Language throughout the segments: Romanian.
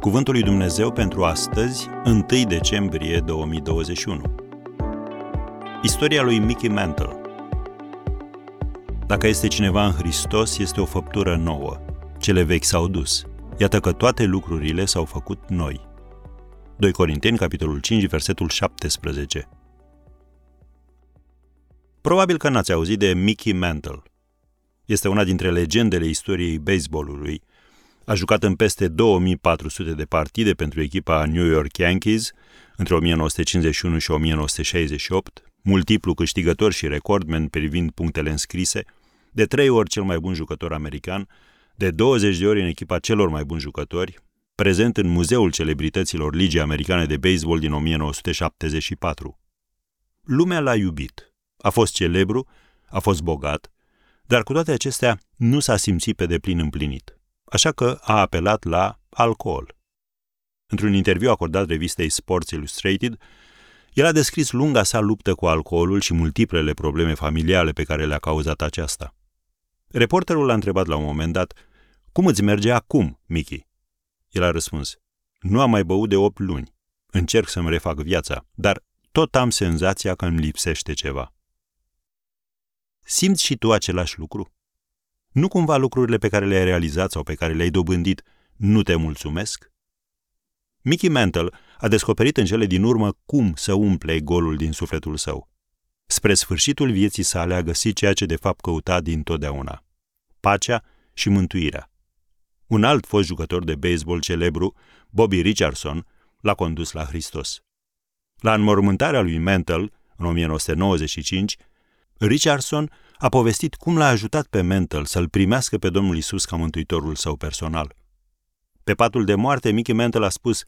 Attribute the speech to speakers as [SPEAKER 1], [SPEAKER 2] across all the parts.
[SPEAKER 1] Cuvântul lui Dumnezeu pentru astăzi, 1 decembrie 2021. Istoria lui Mickey Mantle. Dacă este cineva în Hristos, este o făptură nouă. Cele vechi s-au dus. Iată că toate lucrurile s-au făcut noi. 2 Corinteni, capitolul 5, versetul 17. Probabil că n-ați auzit de Mickey Mantle. Este una dintre legendele istoriei baseballului, a jucat în peste 2400 de partide pentru echipa New York Yankees între 1951 și 1968, multiplu câștigător și recordman privind punctele înscrise, de trei ori cel mai bun jucător american, de 20 de ori în echipa celor mai buni jucători, prezent în Muzeul Celebrităților Ligii Americane de Baseball din 1974. Lumea l-a iubit. A fost celebru, a fost bogat, dar cu toate acestea nu s-a simțit pe deplin împlinit așa că a apelat la alcool. Într-un interviu acordat revistei Sports Illustrated, el a descris lunga sa luptă cu alcoolul și multiplele probleme familiale pe care le-a cauzat aceasta. Reporterul l-a întrebat la un moment dat, Cum îți merge acum, Mickey? El a răspuns, Nu am mai băut de opt luni. Încerc să-mi refac viața, dar tot am senzația că îmi lipsește ceva. Simți și tu același lucru? Nu cumva lucrurile pe care le-ai realizat sau pe care le-ai dobândit nu te mulțumesc? Mickey Mantle a descoperit în cele din urmă cum să umple golul din sufletul său. Spre sfârșitul vieții sale a găsit ceea ce de fapt căuta din totdeauna. Pacea și mântuirea. Un alt fost jucător de baseball celebru, Bobby Richardson, l-a condus la Hristos. La înmormântarea lui Mantle, în 1995, Richardson a povestit cum l-a ajutat pe Mental să-l primească pe Domnul Isus ca mântuitorul său personal. Pe patul de moarte, Mickey Mantle a spus,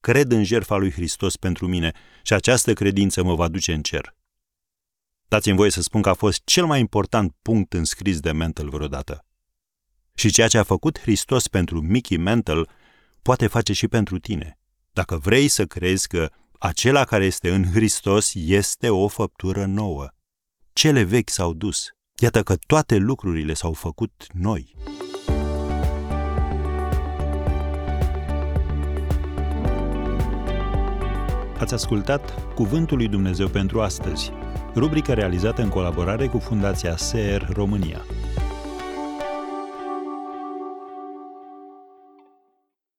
[SPEAKER 1] Cred în jertfa lui Hristos pentru mine și această credință mă va duce în cer. Dați-mi voie să spun că a fost cel mai important punct înscris de Mantle vreodată. Și ceea ce a făcut Hristos pentru Mickey Mantle poate face și pentru tine. Dacă vrei să crezi că acela care este în Hristos este o făptură nouă cele vechi s-au dus. Iată că toate lucrurile s-au făcut noi. Ați ascultat Cuvântul lui Dumnezeu pentru astăzi, rubrica realizată în colaborare cu Fundația SER România.